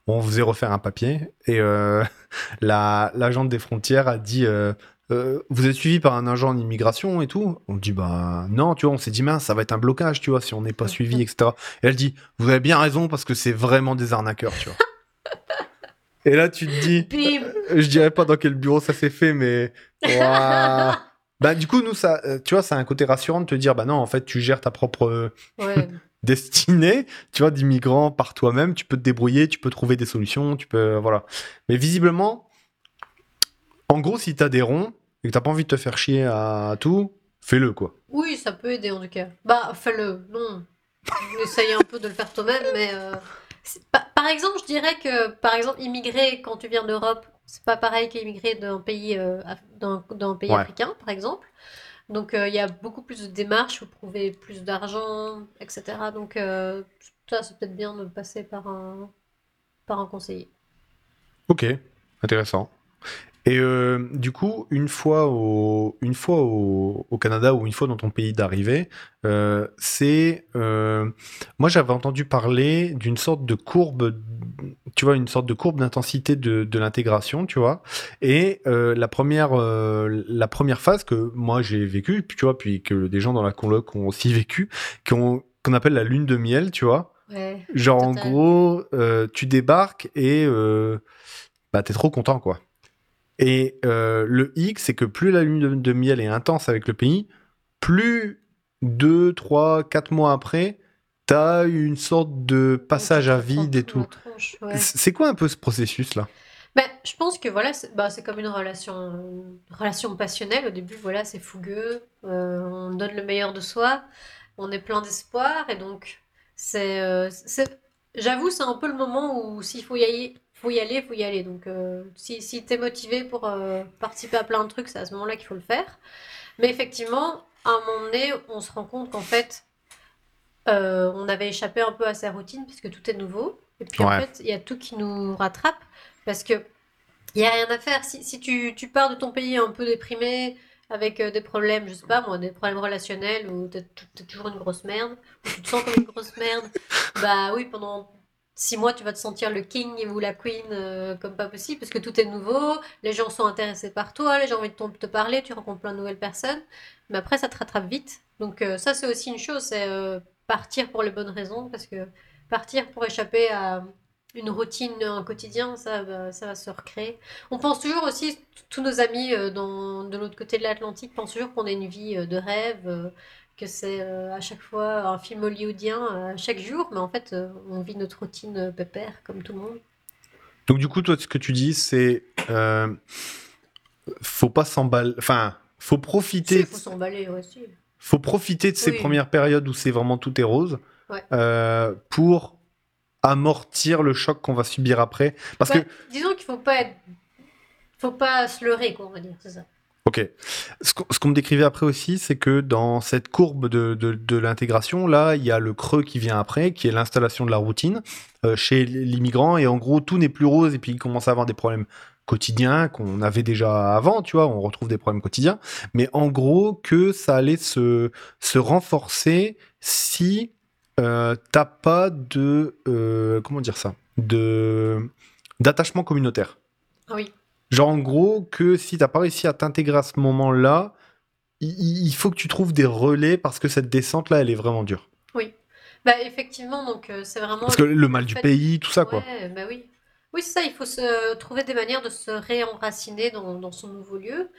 on faisait refaire un papier et euh, la l'agente des frontières a dit euh, euh, vous êtes suivi par un agent en immigration et tout? On dit bah non, tu vois, on s'est dit mince, ça va être un blocage, tu vois, si on n'est pas suivi, etc. Et elle dit vous avez bien raison parce que c'est vraiment des arnaqueurs, tu vois. et là, tu te dis, euh, je dirais pas dans quel bureau ça s'est fait, mais. bah du coup nous ça, euh, tu vois, ça a un côté rassurant de te dire bah non, en fait, tu gères ta propre euh, Ouais. destinée, tu vois, d'immigrants par toi-même, tu peux te débrouiller, tu peux trouver des solutions, tu peux voilà. Mais visiblement, en gros, si t'as des ronds et que t'as pas envie de te faire chier à tout, fais-le quoi. Oui, ça peut aider en tout cas. Bah, fais-le. Non. Essaye un peu de le faire toi-même, mais. euh, Par exemple, je dirais que, par exemple, immigrer quand tu viens d'Europe, c'est pas pareil qu'immigrer d'un pays, euh, d'un d'un pays Ouais. africain, par exemple. Donc, euh, il y a beaucoup plus de démarches, faut prouver plus d'argent, etc. Donc, euh, ça, c'est peut-être bien de passer par un, par un conseiller. Ok, intéressant. Et euh, du coup, une fois au, une fois au, au Canada ou une fois dans ton pays d'arrivée, euh, c'est, euh, moi j'avais entendu parler d'une sorte de courbe, tu vois, une sorte de courbe d'intensité de, de l'intégration, tu vois. Et la première, la première phase que moi j'ai vécue, puis tu vois, puis que des gens dans la coloc ont aussi vécu, qu'on appelle la lune de miel, tu vois. Ouais. Genre, en gros, tu débarques et bah, t'es trop content, quoi. Et euh, le hic, c'est que plus la lune de, de miel est intense avec le pays, plus 2, 3, 4 mois après, t'as une sorte de passage à vide et tout. Ouais. C'est quoi un peu ce processus-là? Ben, je pense que voilà, c'est bah, comme une relation, une relation passionnelle. Au début, voilà, c'est fougueux, euh, on donne le meilleur de soi, on est plein d'espoir, et donc c'est, euh, j'avoue, c'est un peu le moment où s'il faut y aller, faut y aller, faut y aller. Donc, euh, si, si t'es motivé pour euh, participer à plein de trucs, c'est à ce moment-là qu'il faut le faire. Mais effectivement, à un moment donné, on se rend compte qu'en fait, euh, on avait échappé un peu à sa routine puisque tout est nouveau. Et puis en fait, il y a tout qui nous rattrape parce que il n'y a rien à faire. Si, si tu, tu pars de ton pays un peu déprimé, avec des problèmes, je sais pas moi, des problèmes relationnels, ou t'es toujours une grosse merde, ou tu te sens comme une grosse merde, bah oui, pendant six mois, tu vas te sentir le king ou la queen euh, comme pas possible, parce que tout est nouveau, les gens sont intéressés par toi, les gens ont envie de te parler, tu rencontres plein de nouvelles personnes, mais après, ça te rattrape vite. Donc euh, ça, c'est aussi une chose, c'est euh, partir pour les bonnes raisons, parce que partir pour échapper à une routine, un quotidien, ça, va- ça va se recréer. On pense toujours aussi, tous nos amis de l'autre côté de l'Atlantique pensent toujours qu'on a une vie de rêve, que c'est euh, à chaque fois un film hollywoodien euh, chaque jour, mais en fait, euh, on vit notre routine euh, pépère comme tout le monde. Donc, du coup, toi, ce que tu dis, c'est. faut pas s'emballer. Enfin, faut profiter. Il faut s'emballer aussi. faut profiter de ces Oui. premières périodes où c'est vraiment tout est rose Ouais. pour amortir le choc qu'on va subir après. Parce Ouais, que, Disons qu'il faut pas être... faut pas se leurrer, quoi, on va dire, c'est ça. Ok, ce qu'on me décrivait après aussi, c'est que dans cette courbe de, l'intégration, là, il y a le creux qui vient après, qui est l'installation de la routine euh, chez l'immigrant, et en gros, tout n'est plus rose, et puis il commence à avoir des problèmes quotidiens qu'on avait déjà avant, tu vois, on retrouve des problèmes quotidiens, mais en gros, que ça allait se, renforcer si euh, t'as pas de, euh, comment dire ça, d'attachement communautaire. Ah oui. Genre en gros que si t'as pas réussi à t'intégrer à ce moment-là, il, faut que tu trouves des relais parce que cette descente là, elle est vraiment dure. Oui. Bah, effectivement, donc euh, c'est vraiment... Parce que le mal du fait- pays, tout ça quoi. Bah oui. Oui, c'est ça, il faut se trouver des manières de se réenraciner dans, dans son nouveau lieu.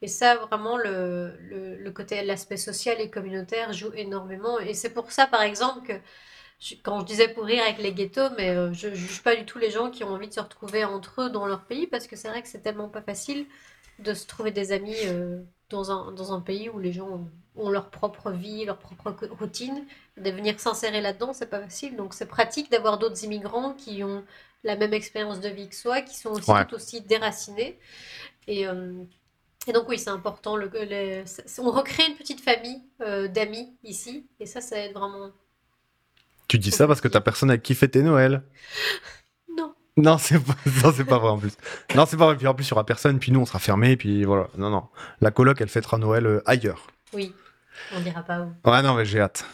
Et ça, vraiment, le, le, le côté, l'aspect social et communautaire joue énormément. Et c'est pour ça, par exemple, que je- quand je disais pour rire avec les ghettos, mais euh, je juge pas du tout les gens qui ont envie de se retrouver entre eux dans leur pays, parce que c'est vrai que c'est tellement pas facile de se trouver des amis euh, dans un, dans un pays où les gens ont, ont leur propre vie, leur propre routine. De venir s'insérer là-dedans, c'est pas facile. Donc c'est pratique d'avoir d'autres immigrants qui ont la même expérience de vie que soi, qui sont aussi Ouais. tout aussi déracinés. Et, euh, et donc oui, c'est important. Le, le- c'est- on recrée une petite famille euh, d'amis ici, et ça, ça aide vraiment. Tu dis ça parce que t'as personne avec qui fêter Noël. Non. Non, c'est pas, non, c'est pas vrai en plus. Non, c'est pas vrai. Puis en plus, il y aura personne, puis nous, on sera fermés, puis voilà. Non, non. La coloc, elle fêtera Noël euh, ailleurs. Oui, on dira pas où. Ouais, non, mais j'ai hâte.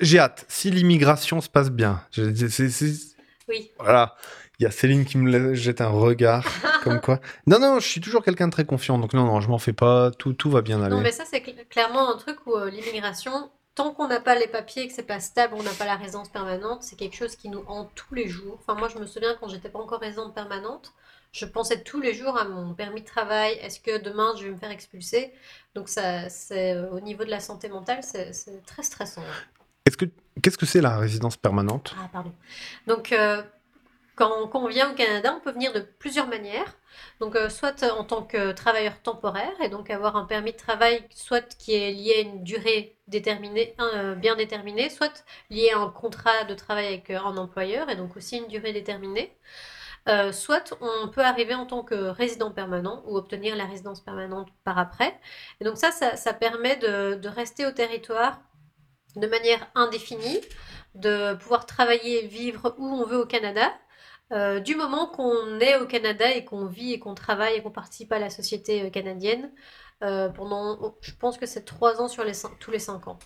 J'ai hâte. Si l'immigration se passe bien. Je- c'est- c'est- Oui, Voilà. Il y a Céline qui me jette un regard, comme quoi. Non, non, je suis toujours quelqu'un de très confiant, donc non, non, je m'en fais pas, tout, tout va bien aller. Non, mais ça, c'est cl- clairement un truc où euh, l'immigration, tant qu'on n'a pas les papiers, que c'est pas stable, on n'a pas la résidence permanente, c'est quelque chose qui nous hante tous les jours. Enfin, moi, je me souviens quand j'étais pas encore résidente permanente, je pensais tous les jours à mon permis de travail. Est-ce que demain je vais me faire expulser? Donc, ça, c'est au niveau de la santé mentale, c'est c'est très stressant. Est-ce que, qu'est-ce que c'est la résidence permanente? Ah, pardon. Donc, euh, quand, on vient au Canada, on peut venir de plusieurs manières. Donc, euh, soit en tant que travailleur temporaire, et donc avoir un permis de travail, soit qui est lié à une durée déterminée, euh, bien déterminée, soit lié à un contrat de travail avec euh, un employeur, et donc aussi une durée déterminée. Soit on peut arriver en tant que résident permanent ou obtenir la résidence permanente par après. Et donc ça, ça, permet de rester au territoire de manière indéfinie, de pouvoir travailler vivre où on veut au Canada. Euh, du moment qu'on est au Canada et qu'on vit et qu'on travaille et qu'on participe à la société euh, canadienne, euh, pendant, oh, je pense que c'est trois ans sur les tous les cinq ans.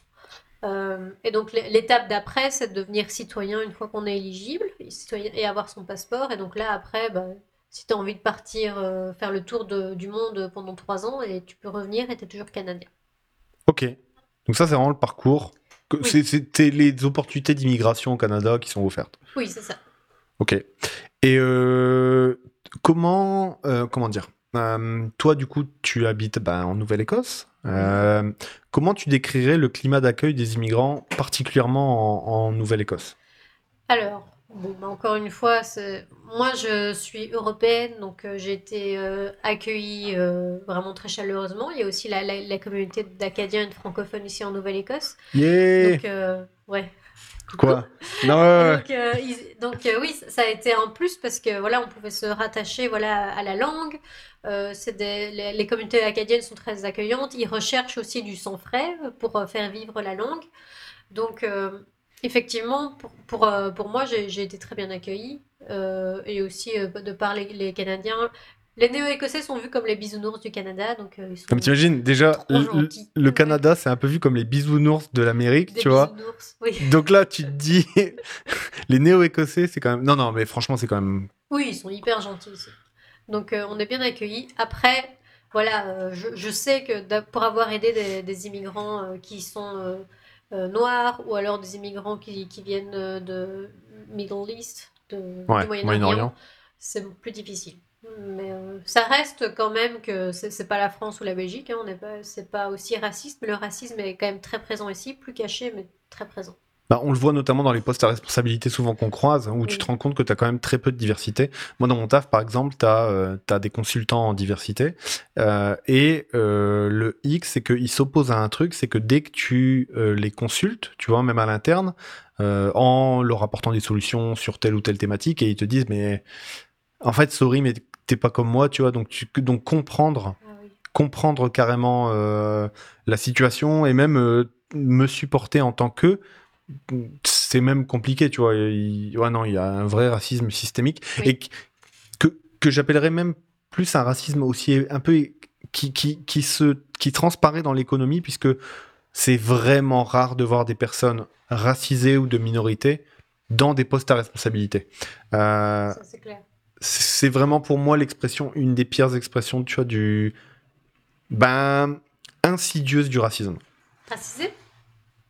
Et donc l'é- l'étape d'après, c'est de devenir citoyen une fois qu'on est éligible citoyen- et avoir son passeport. Et donc là, après, bah, si tu as envie de partir faire le tour de- du monde pendant trois ans, et tu peux revenir et tu es toujours canadien. Ok. Donc ça, c'est vraiment le parcours. Oui. c'est- C'était les opportunités d'immigration au Canada qui sont offertes. Oui, c'est ça. Ok. Et euh, comment, euh, comment dire Euh, Toi, du coup, tu habites ben, en Nouvelle-Écosse. Comment tu décrirais le climat d'accueil des immigrants, particulièrement en, en Nouvelle-Écosse? Alors, bon, bah, encore une fois, moi je suis européenne, donc euh, j'ai été euh, accueillie euh, vraiment très chaleureusement. Il y a aussi la, la- la communauté d'Acadiens et de francophones ici en Nouvelle-Écosse. Yeah Donc, ouais. Quoi? Non, ouais, ouais, ouais. Donc, ils- donc, oui, ça a été un plus parce que voilà, on pouvait se rattacher voilà à la langue. Des- les, les communautés acadiennes sont très accueillantes. Ils recherchent aussi du sang frais pour faire vivre la langue. Donc effectivement, pour, pour, euh, pour moi, j'ai j'ai été très bien accueillie Euh, et aussi euh, de par les, les Canadiens. Les Néo-Écossais sont vus comme les bisounours du Canada, donc euh, ils sont Comme t'imagines, déjà, trop le, gentils. le Ouais. Canada, c'est un peu vu comme les bisounours de l'Amérique, Des tu vois. bisounours, oui. Donc là, tu te dis, les néo-écossais, c'est quand même. Non, non, mais franchement, c'est quand même. Oui, ils sont hyper gentils ici. Donc euh, on est bien accueillis. Après, voilà, euh, je, je sais que d'a- pour avoir aidé des, des immigrants euh, qui sont euh, euh, noirs ou alors des immigrants qui, qui viennent euh, de Middle East, de, Ouais, du Moyen-Orient, c'est plus difficile. Mais euh, ça reste quand même que c'est c'est pas la France ou la Belgique, hein, on n'est pas, c'est pas aussi raciste, mais le racisme est quand même très présent ici, plus caché, mais très présent. Bah, on le voit notamment dans les postes à responsabilité souvent qu'on croise, où tu te rends compte que tu as quand même très peu de diversité. Moi, dans mon taf, par exemple, tu as, des consultants en diversité. euh, et euh, le X, c'est qu'ils s'opposent à un truc, c'est que dès que tu euh, les consultes, tu vois, même à l'interne, euh, en leur apportant des solutions sur telle ou telle thématique, et ils te disent, mais en fait, sorry, mais t'es pas comme moi, tu vois, donc, tu, donc comprendre Ah oui. comprendre carrément euh, la situation et même euh, me supporter en tant que c'est même compliqué tu vois il, ouais non il y a un vrai racisme systémique Oui. et que que j'appellerais même plus un racisme aussi un peu qui qui qui se qui transparaît dans l'économie puisque c'est vraiment rare de voir des personnes racisées ou de minorité dans des postes à responsabilité. Euh, c'est clair. c'est vraiment pour moi l'expression, une des pires expressions, tu vois, du. Ben. insidieuse du racisme. Racisé?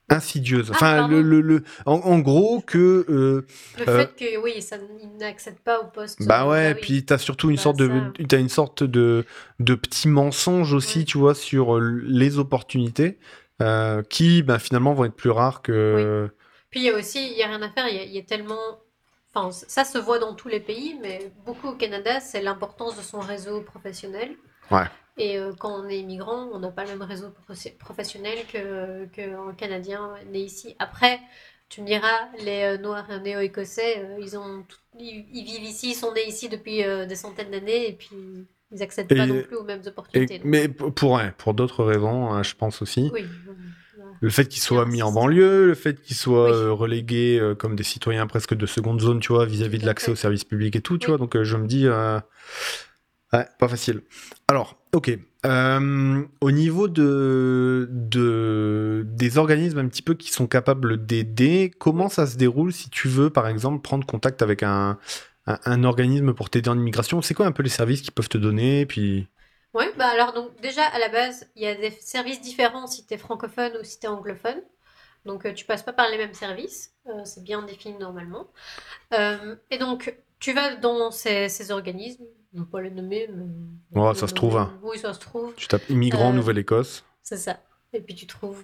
Insidieuse. Ah, Enfin, le, le, le- en, en gros, que. euh, Le Euh, fait que, oui, ça, ils n'accèdent pas au poste. bah euh, ouais, oui. puis t'as surtout une Bah, sorte de, t'as une sorte de, de petit mensonge aussi, Oui. tu vois, sur euh, les opportunités, euh, qui, ben, finalement, vont être plus rares que. Puis il y a aussi, il y a rien à faire, il y y a tellement. Enfin, ça se voit dans tous les pays, mais beaucoup au Canada, c'est l'importance de son réseau professionnel. Ouais. Et euh, quand on est immigrant, on n'a pas le même réseau profe- professionnel que qu'un Canadien né ici. Après, tu me diras, les euh, Noirs néo-écossais, euh, ils ont, tout- ils, ils vivent ici, ils sont nés ici depuis des centaines d'années, et puis ils accèdent pas non plus aux mêmes opportunités. Mais pour, pour, d'autres raisons, hein, je pense aussi. oui. Le fait qu'ils soient mis en banlieue, le fait qu'ils soient Oui. relégués comme des citoyens presque de seconde zone, tu vois, vis-à-vis de l'accès aux services publics et tout, tu Oui. vois. Donc je me dis, euh, ouais, pas facile. Alors, ok. Euh, au niveau de, de des organismes un petit peu qui sont capables d'aider, comment ça se déroule si tu veux, par exemple, prendre contact avec un un, organisme pour t'aider en immigration, c'est quoi un peu les services qu'ils peuvent te donner? Puis... Oui, bah alors donc déjà à la base, il y a des services différents si tu es francophone ou si tu es anglophone. Donc euh, tu passes pas par les mêmes services, euh, c'est bien défini normalement. Et donc tu vas dans ces, ces organismes, je ne vais pas les nommer, mais... Ouais, ça se trouve, hein. Oui, ça se trouve. Tu tapes immigrant Euh, Nouvelle-Écosse. C'est ça. Et puis tu trouves.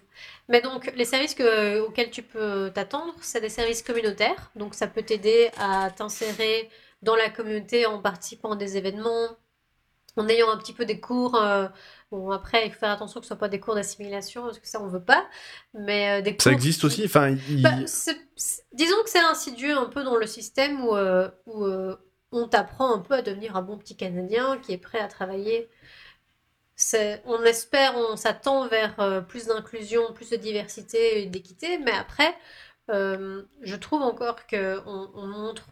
Mais donc, les services que- auxquels tu peux t'attendre, c'est des services communautaires. Donc, ça peut t'aider à t'insérer dans la communauté en participant à des événements, en ayant un petit peu des cours. euh, bon, après, il faut faire attention que ce ne soit pas des cours d'assimilation, parce que ça, on veut pas. Mais euh, des Ça cours existe qui- aussi Enfin, il- bah, disons que c'est insidieux un peu dans le système où, euh, où on t'apprend un peu à devenir un bon petit Canadien qui est prêt à travailler. C'est- on espère, on s'attend vers plus d'inclusion, plus de diversité et d'équité, mais après, je trouve encore qu'on on montre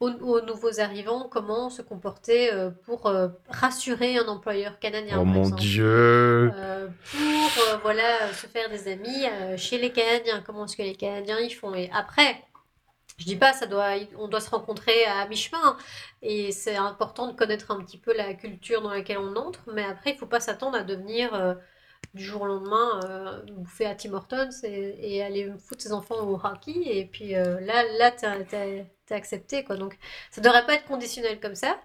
aux, aux nouveaux arrivants comment se comporter euh, pour euh, rassurer un employeur canadien, Oh par mon exemple. dieu Euh, pour voilà se faire des amis chez les Canadiens. Comment est-ce que les Canadiens ils font? Et après, je dis pas, ça doit, on doit se rencontrer à mi-chemin et c'est important de connaître un petit peu la culture dans laquelle on entre. Mais après, il faut pas s'attendre à devenir du jour au lendemain euh, bouffer à Tim Hortons et, et aller foutre ses enfants au hockey. Et puis euh, là, là, t'es, t'es- accepté quoi. Donc ça devrait pas être conditionnel comme ça.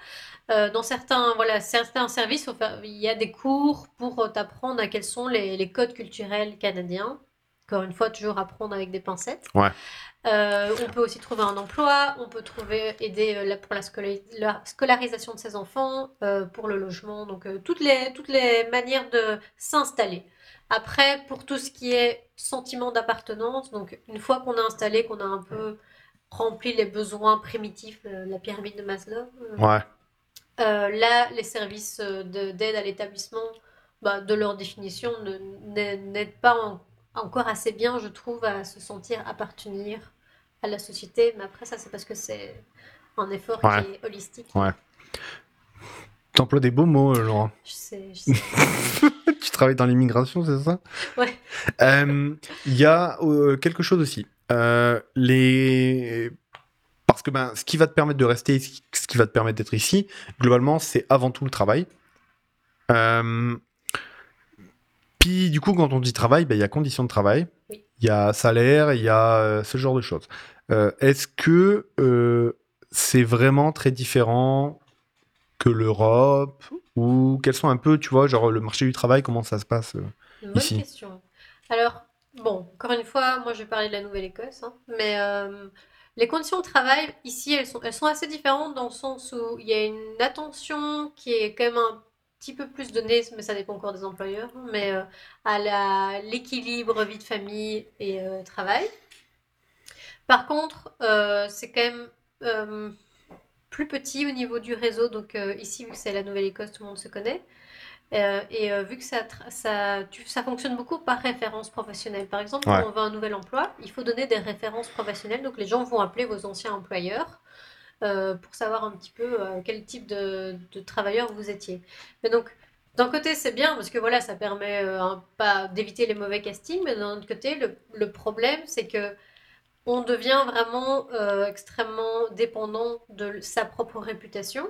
Euh, dans certains, voilà, certains services, il y a des cours pour euh, t'apprendre à quels sont les, les codes culturels canadiens. Encore une fois, toujours apprendre avec des pincettes. Ouais. Euh, on peut aussi trouver un emploi, on peut trouver aider pour la, scolarisation de ses enfants, euh, pour le logement, donc toutes les, toutes les manières de s'installer. Après, pour tout ce qui est sentiment d'appartenance, donc une fois qu'on a installé, qu'on a un peu rempli les besoins primitifs, euh, la pyramide de Maslow, euh, Ouais. euh, là, les services de- d'aide à l'établissement, bah, de leur définition, n'aident pas en- encore assez bien, je trouve, à se sentir appartenir à la société. Mais après, ça, c'est parce que c'est un effort Ouais. qui est holistique. Ouais. T'emploies des beaux mots, Laurent. Je sais, je sais. tu travailles dans l'immigration, c'est ça? Ouais. Euh, Il y a euh, quelque chose aussi. Euh, les... Parce que ben, ce qui va te permettre de rester, ce qui va te permettre d'être ici, globalement, c'est avant tout le travail. Euh, Puis du coup, quand on dit travail, ben, il y a conditions de travail, il Oui. y a salaire, il y a euh, ce genre de choses. Euh, Est-ce que c'est vraiment très différent que l'Europe ou quels sont un peu, tu vois, genre le marché du travail, comment ça se passe Une bonne Ici? question. Alors, bon, encore une fois, moi je vais parler de la Nouvelle-Écosse, hein, mais euh, les conditions de travail ici, elles sont, assez différentes dans le sens où il y a une attention qui est quand même un petit peu plus donnée, mais ça dépend encore des employeurs, hein, mais euh, à l'équilibre vie de famille et euh, travail. Par contre, c'est quand même plus petit au niveau du réseau, donc ici, vu que c'est la Nouvelle-Écosse, tout le monde se connaît. Euh, et euh, vu que ça, ça, tu- ça fonctionne beaucoup par référence professionnelle. Par exemple, Ouais. quand on veut un nouvel emploi, il faut donner des références professionnelles. Donc les gens vont appeler vos anciens employeurs euh, pour savoir un petit peu quel type de, de travailleur vous étiez. Mais donc, d'un côté, c'est bien parce que voilà, ça permet un- pas d'éviter les mauvais castings, mais d'un autre côté, le, le problème, c'est que on devient vraiment extrêmement dépendant de sa propre réputation.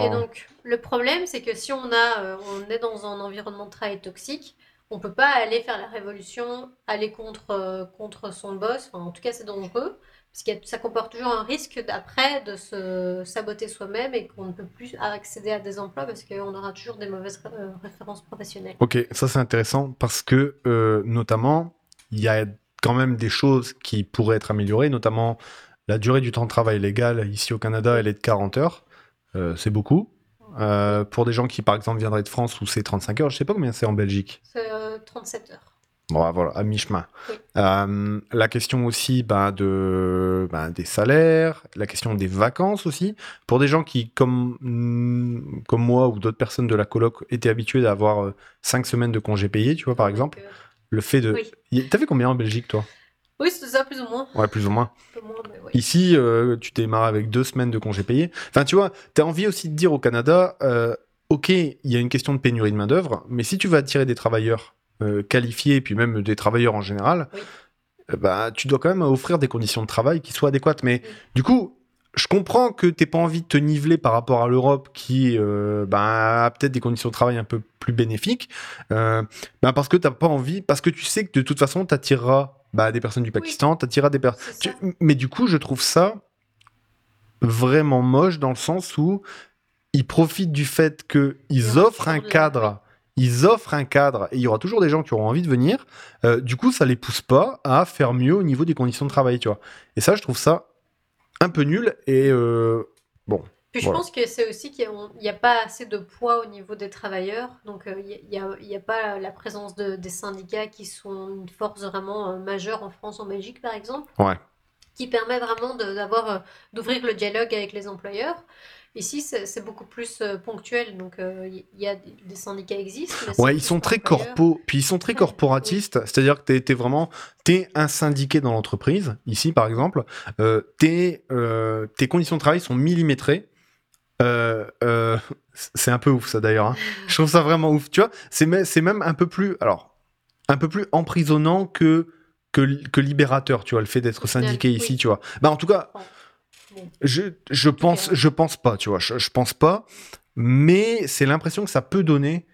Et donc, le problème, c'est que si on a, euh, on est dans un environnement de travail toxique, on peut pas aller faire la révolution, aller contre, euh, contre son boss. Enfin, en tout cas, c'est dangereux, parce que ça comporte toujours un risque d'après de se saboter soi-même et qu'on ne peut plus accéder à des emplois parce qu'on aura toujours des mauvaises euh, références professionnelles. Ok, ça c'est intéressant parce que euh, notamment, il y a quand même des choses qui pourraient être améliorées, notamment la durée du temps de travail légal ici au Canada, elle est de 40 heures. Euh, c'est beaucoup. Euh, pour des gens qui, par exemple, viendraient de France où c'est 35 heures, je sais pas combien c'est en Belgique. C'est euh, 37 heures. Bon, voilà, à mi-chemin. Oui. Euh, la question aussi ben, de, ben, des salaires, la question des vacances aussi. Pour des gens qui, comme, mm, comme moi ou d'autres personnes de la coloc, étaient habitués d'avoir 5 semaines de congés payés, tu vois, par exemple, euh, le fait de... Oui. Y- T'avais combien en Belgique, toi? Oui, c'est ça, plus ou moins. Ouais, plus ou moins. Mais oui. Ici, euh, tu démarres avec deux semaines de congés payés. Enfin, tu vois, t'as envie aussi de dire au Canada, euh, ok, il y a une question de pénurie de main-d'œuvre, mais si tu vas attirer des travailleurs euh, qualifiés, puis même des travailleurs en général, Oui. euh, bah, tu dois quand même offrir des conditions de travail qui soient adéquates. Mais Oui. du coup, je comprends que t'aies pas envie de te niveler par rapport à l'Europe qui euh, ben, a peut-être des conditions de travail un peu plus bénéfiques, euh, ben, parce que t'as pas envie, parce que tu sais que de toute façon t'attireras bah, des personnes du Pakistan, t'attireras des personnes. Mais du coup, je trouve ça vraiment moche dans le sens où ils profitent du fait qu'ils offrent un cadre. Ils offrent un cadre et il y aura toujours des gens qui auront envie de venir. Euh, du coup, ça les pousse pas à faire mieux au niveau des conditions de travail, tu vois. Et ça, je trouve ça un peu nul. Et euh, Puis je Voilà. pense que c'est aussi qu'il n'y a, pas assez de poids au niveau des travailleurs. Donc euh, il n'y a, pas la présence de- des syndicats qui sont une force vraiment euh, majeure en France, en Belgique par exemple. Ouais. Qui permet vraiment d'avoir, euh, d'ouvrir le dialogue avec les employeurs. Ici, c'est beaucoup plus euh, ponctuel. Donc euh, y a des, syndicats existent. mais ouais, ils sont très corpo, puis ils sont très corporatistes. C'est-à-dire que t'es es vraiment, t'es un syndiqué dans l'entreprise. Ici, par exemple, euh, euh, tes conditions de travail sont millimétrées. Euh, euh, c'est un peu ouf ça d'ailleurs. hein. Je trouve ça vraiment ouf. Tu vois, c'est me- c'est même un peu plus, alors, un peu plus emprisonnant que que, li- que libérateur. Tu vois, le fait d'être syndiqué oui. ici. Tu vois. Bah en tout cas, je, je pense, je pense pas, tu vois, je, je pense pas, mais c'est l'impression que ça peut donner.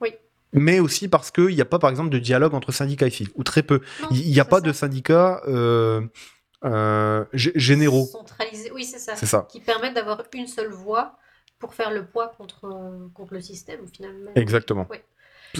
Oui. Mais aussi parce qu'il n'y a pas, par exemple, de dialogue entre syndicats ici, ou très peu. Il n'y a pas ça. de syndicats euh, euh, gé- généraux, Centralisés. Oui, c'est ça. c'est ça. Qui permettent d'avoir une seule voix pour faire le poids contre, euh, contre le système finalement. Exactement. Oui.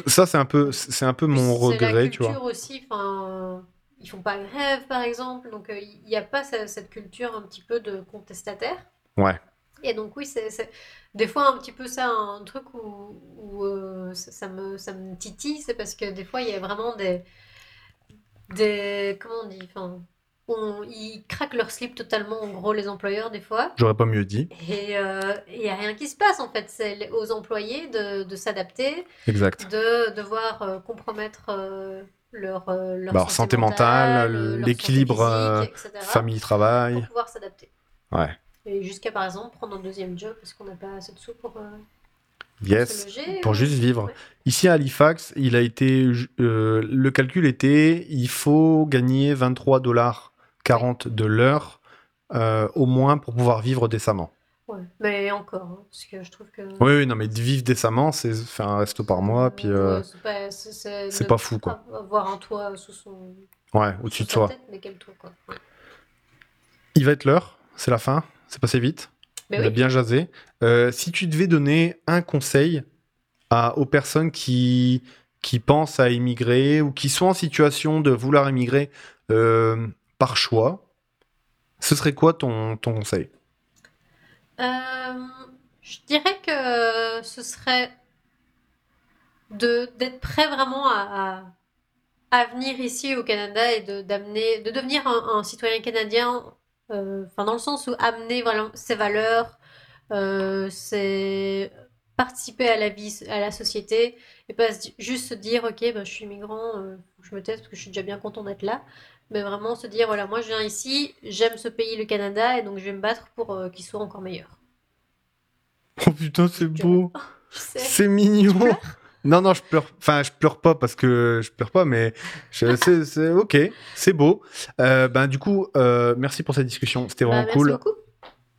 Ça, c'est un peu, c'est un peu mon C'est la regret, tu culture vois. aussi, enfin, ils font pas grève par exemple, donc euh, il n'y a pas ce- cette culture un petit peu de contestataire. Ouais. Et donc oui, c'est des fois un petit peu ça, un truc où, euh, ça me, ça me titille, c'est parce que des fois il y a vraiment des, des comment on dit, enfin, on- ils craquent leur slip totalement en gros les employeurs des fois. J'aurais pas mieux dit. Et euh, il n'y a rien qui se passe en fait, c'est aux employés de, de s'adapter Exact. de devoir euh, compromettre euh, leur, euh, leur Bah, leur santé mentale, euh, l'équilibre, euh, etc., pour Famille-travail. pouvoir s'adapter. Ouais. Et jusqu'à par exemple prendre un deuxième job parce qu'on n'a pas assez de sous pour, euh, pour Yes. se loger. Pour ou- juste vivre. Ouais. Ici à Halifax, il a été, euh, le calcul était, il faut gagner 23 dollars 40 de l'heure euh, au moins pour pouvoir vivre décemment. Ouais. Mais encore, hein, parce que je trouve que. Oui, oui, non, mais de vivre décemment, c'est faire un resto par mois, puis euh, Ouais, c'est pas, fou, quoi. Avoir un toit sous son. Ouais, au-dessus de soi. tête, mais quel toit, quoi. Ouais. Il va être l'heure, c'est la fin, c'est passé vite. Mais On a bien jasé. Euh, si tu devais donner un conseil à, aux personnes qui, qui pensent à immigrer ou qui sont en situation de vouloir immigrer euh, par choix, ce serait quoi ton, conseil? Euh, je dirais que ce serait d'être prêt vraiment à, à, venir ici au Canada et de de devenir un, citoyen canadien euh, dans le sens où amener voilà ses valeurs euh, c'est participer à la vie à la société et pas juste se dire ok ben, je suis migrant euh, je me taise parce que je suis déjà bien content d'être là mais vraiment se dire voilà moi je viens ici j'aime ce pays le Canada et donc je vais me battre pour euh, qu'il soit encore meilleur Oh putain, c'est beau. C'est mignon Non, non, je pleure. Enfin, je pleure pas parce que je pleure pas, mais c'est ok, c'est beau. Euh, ben du coup, euh, merci pour cette discussion. C'était Bah, vraiment merci cool. beaucoup.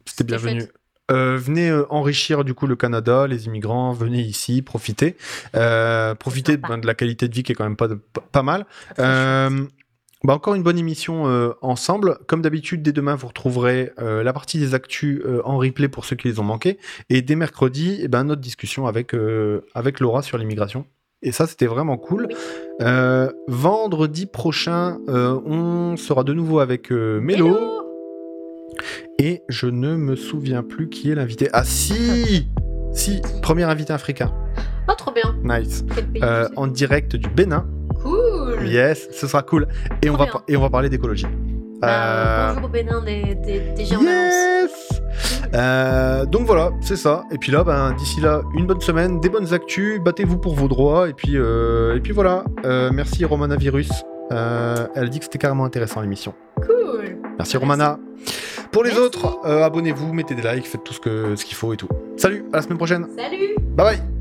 C'était bienvenu. Euh, venez enrichir du coup le Canada, les immigrants, venez ici, profitez. Profitez ben, de la qualité de vie qui est quand même pas, de- pas- pas mal. Bah, encore une bonne émission euh, ensemble. Comme d'habitude, dès demain, vous retrouverez euh, la partie des actus euh, en replay pour ceux qui les ont manqués. Et dès mercredi, eh ben, notre discussion avec, avec Laura sur l'immigration. Et ça, c'était vraiment cool. Vendredi prochain, on sera de nouveau avec Mélo. Hello Et je ne me souviens plus qui est l'invité. Ah si Si, premier invité africain. Oh, trop bien. Nice. En direct du Bénin. Cool. Yes, ce sera cool. Et, on va, bien. et on va parler d'écologie. Bah, Euh, Bonjour au Bénin des, des, des Germances. Yes Euh, Donc voilà, c'est ça. Et puis là, ben, d'ici là, une bonne semaine, des bonnes actus, battez-vous pour vos droits. Et puis, euh, et puis voilà. Merci Romana Virus. Elle dit que c'était carrément intéressant l'émission. Cool. Merci Merci. Romana. Pour les Merci. autres, abonnez-vous, mettez des likes, faites tout ce que- ce qu'il faut et tout. Salut, à la semaine prochaine. Salut Bye bye